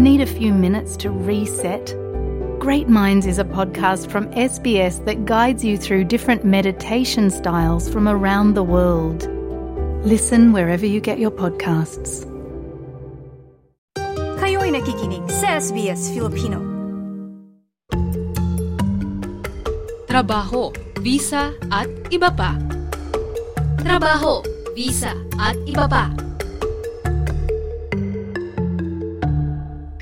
Need a few minutes to reset? Great Minds is a podcast from SBS that guides you through different meditation styles from around the world. Listen wherever you get your podcasts. Kayo'y nakikinig sa SBS Filipino. Trabaho, visa at iba pa. Trabaho, visa at iba pa.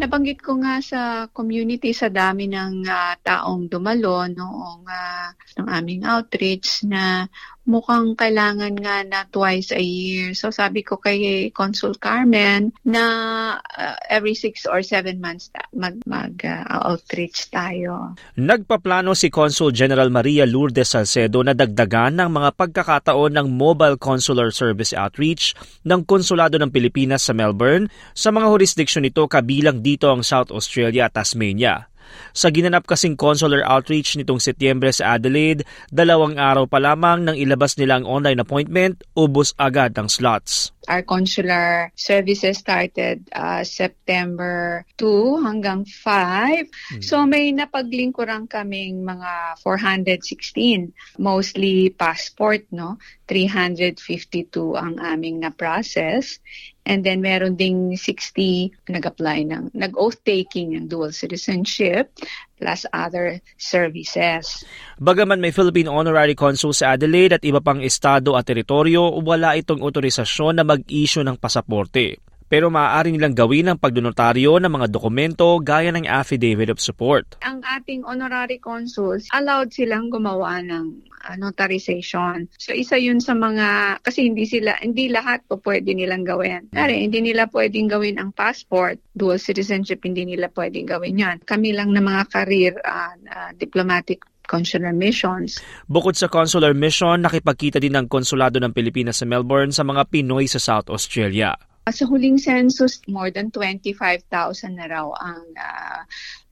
Nabanggit ko nga sa community sa dami ng ah, taong dumalo noong ah, ng aming outreach na mukhang kailangan nga na twice a year. So sabi ko kay Consul Carmen na ah, every six or seven months mag, mag ah, outreach tayo. Nagpaplano si Consul General Maria Lourdes Salcedo na dagdagan ng mga pagkakataon ng Mobile Consular Service Outreach ng Konsulado ng Pilipinas sa Melbourne sa mga jurisdiksyon nito kabilang dito ang South Australia at Tasmania. Sa ginanap kasing consular outreach nitong Setyembre sa Adelaide, dalawang araw pa lamang nang ilabas nila ang online appointment, ubos agad ang slots. Our consular services started uh, September 2 hanggang 5. So may napaglingkurang kaming mga 416, mostly passport, no? 352 ang aming na-process. And then meron ding 60 nag-apply ng, nag-oath taking ng dual citizenship plus other services. Bagaman may Philippine Honorary Consul sa Adelaide at iba pang estado at teritoryo, wala itong otorisasyon na mag-issue ng pasaporte. Pero maaari nilang gawin ang pagdonotaryo ng mga dokumento gaya ng affidavit of support. Ang ating honorary consuls, allowed silang gumawa ng uh, notarization. So isa yun sa mga, kasi hindi sila, hindi lahat po pwede nilang gawin. Kaya hindi nila pwedeng gawin ang passport, dual citizenship, hindi nila pwedeng gawin yan. Kami lang na mga career uh, uh, diplomatic consular missions. Bukod sa consular mission, nakipagkita din ng konsulado ng Pilipinas sa Melbourne sa mga Pinoy sa South Australia. Sa huling census, more than 25,000 na raw ang uh,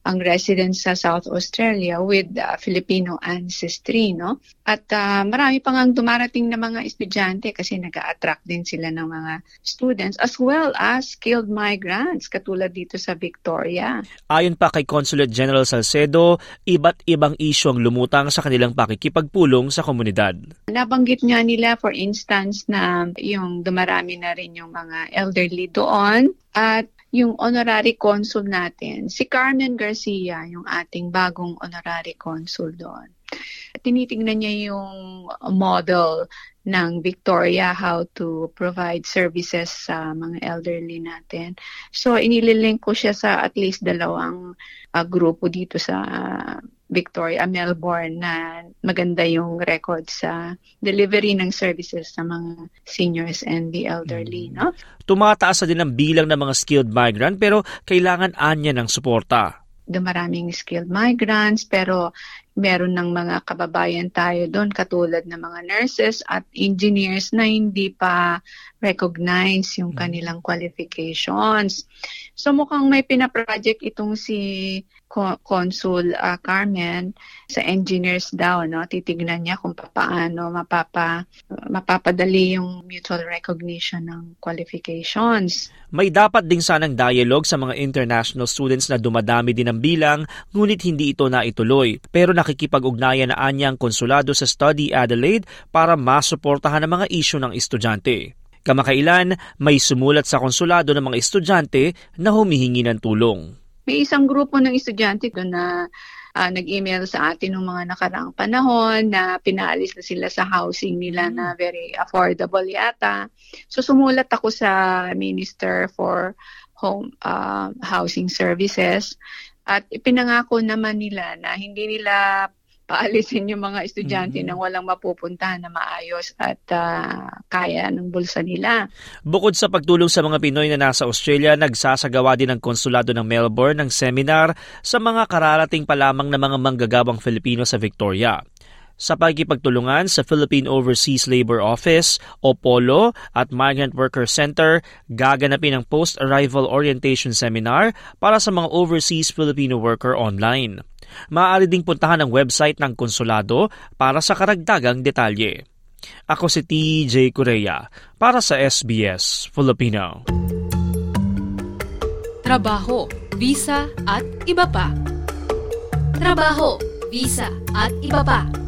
ang residents sa South Australia with uh, Filipino ancestry, no? At uh, marami pang ang dumarating na mga estudyante kasi nag attract din sila ng mga students as well as skilled migrants katulad dito sa Victoria. Ayon pa kay Consulate General Salcedo, iba't ibang isyu ang lumutang sa kanilang pakikipagpulong sa komunidad. Nabanggit nga nila for instance na yung dumarami na rin yung mga elderly doon at yung honorary consul natin, si Carmen Garcia, yung ating bagong honorary consul doon. Tinitingnan niya yung model ng Victoria how to provide services sa mga elderly natin. So inililink ko siya sa at least dalawang uh, grupo dito sa Victoria, Melbourne na maganda yung record sa delivery ng services sa mga seniors and the elderly, no? Tumataas na din ang bilang ng mga skilled migrant pero kailangan anya ng suporta. Dumaraming skilled migrants pero meron ng mga kababayan tayo doon katulad ng mga nurses at engineers na hindi pa recognize yung kanilang qualifications. So mukhang may pinaproject itong si Consul uh, Carmen sa engineers daw no titignan niya kung paano mapapa mapapadali yung mutual recognition ng qualifications. May dapat ding sanang dialogue sa mga international students na dumadami din ang bilang ngunit hindi ito na ituloy. Pero nakikipag-ugnayan na anyang konsulado sa Study Adelaide para masuportahan ang mga isyu ng estudyante. Kamakailan, may sumulat sa konsulado ng mga estudyante na humihingi ng tulong. May isang grupo ng estudyante doon na uh, nag-email sa atin ng mga nakaraang panahon na pinaalis na sila sa housing nila na very affordable yata. So sumulat ako sa Minister for Home uh, Housing Services at ipinangako naman nila na hindi nila paalisin yung mga estudyante mm-hmm. nang walang mapupuntahan na maayos at uh, kaya ng bulsa nila. Bukod sa pagtulong sa mga Pinoy na nasa Australia, nagsasagawa din ang konsulado ng Melbourne ng seminar sa mga kararating pa lamang na mga manggagawang Filipino sa Victoria sa pagkipagtulungan sa Philippine Overseas Labor Office o POLO at Migrant Worker Center, gaganapin ang Post-Arrival Orientation Seminar para sa mga overseas Filipino worker online. Maaari ding puntahan ang website ng konsulado para sa karagdagang detalye. Ako si TJ Korea para sa SBS Filipino. trabaho, visa at iba pa. Trabaho, visa at iba pa.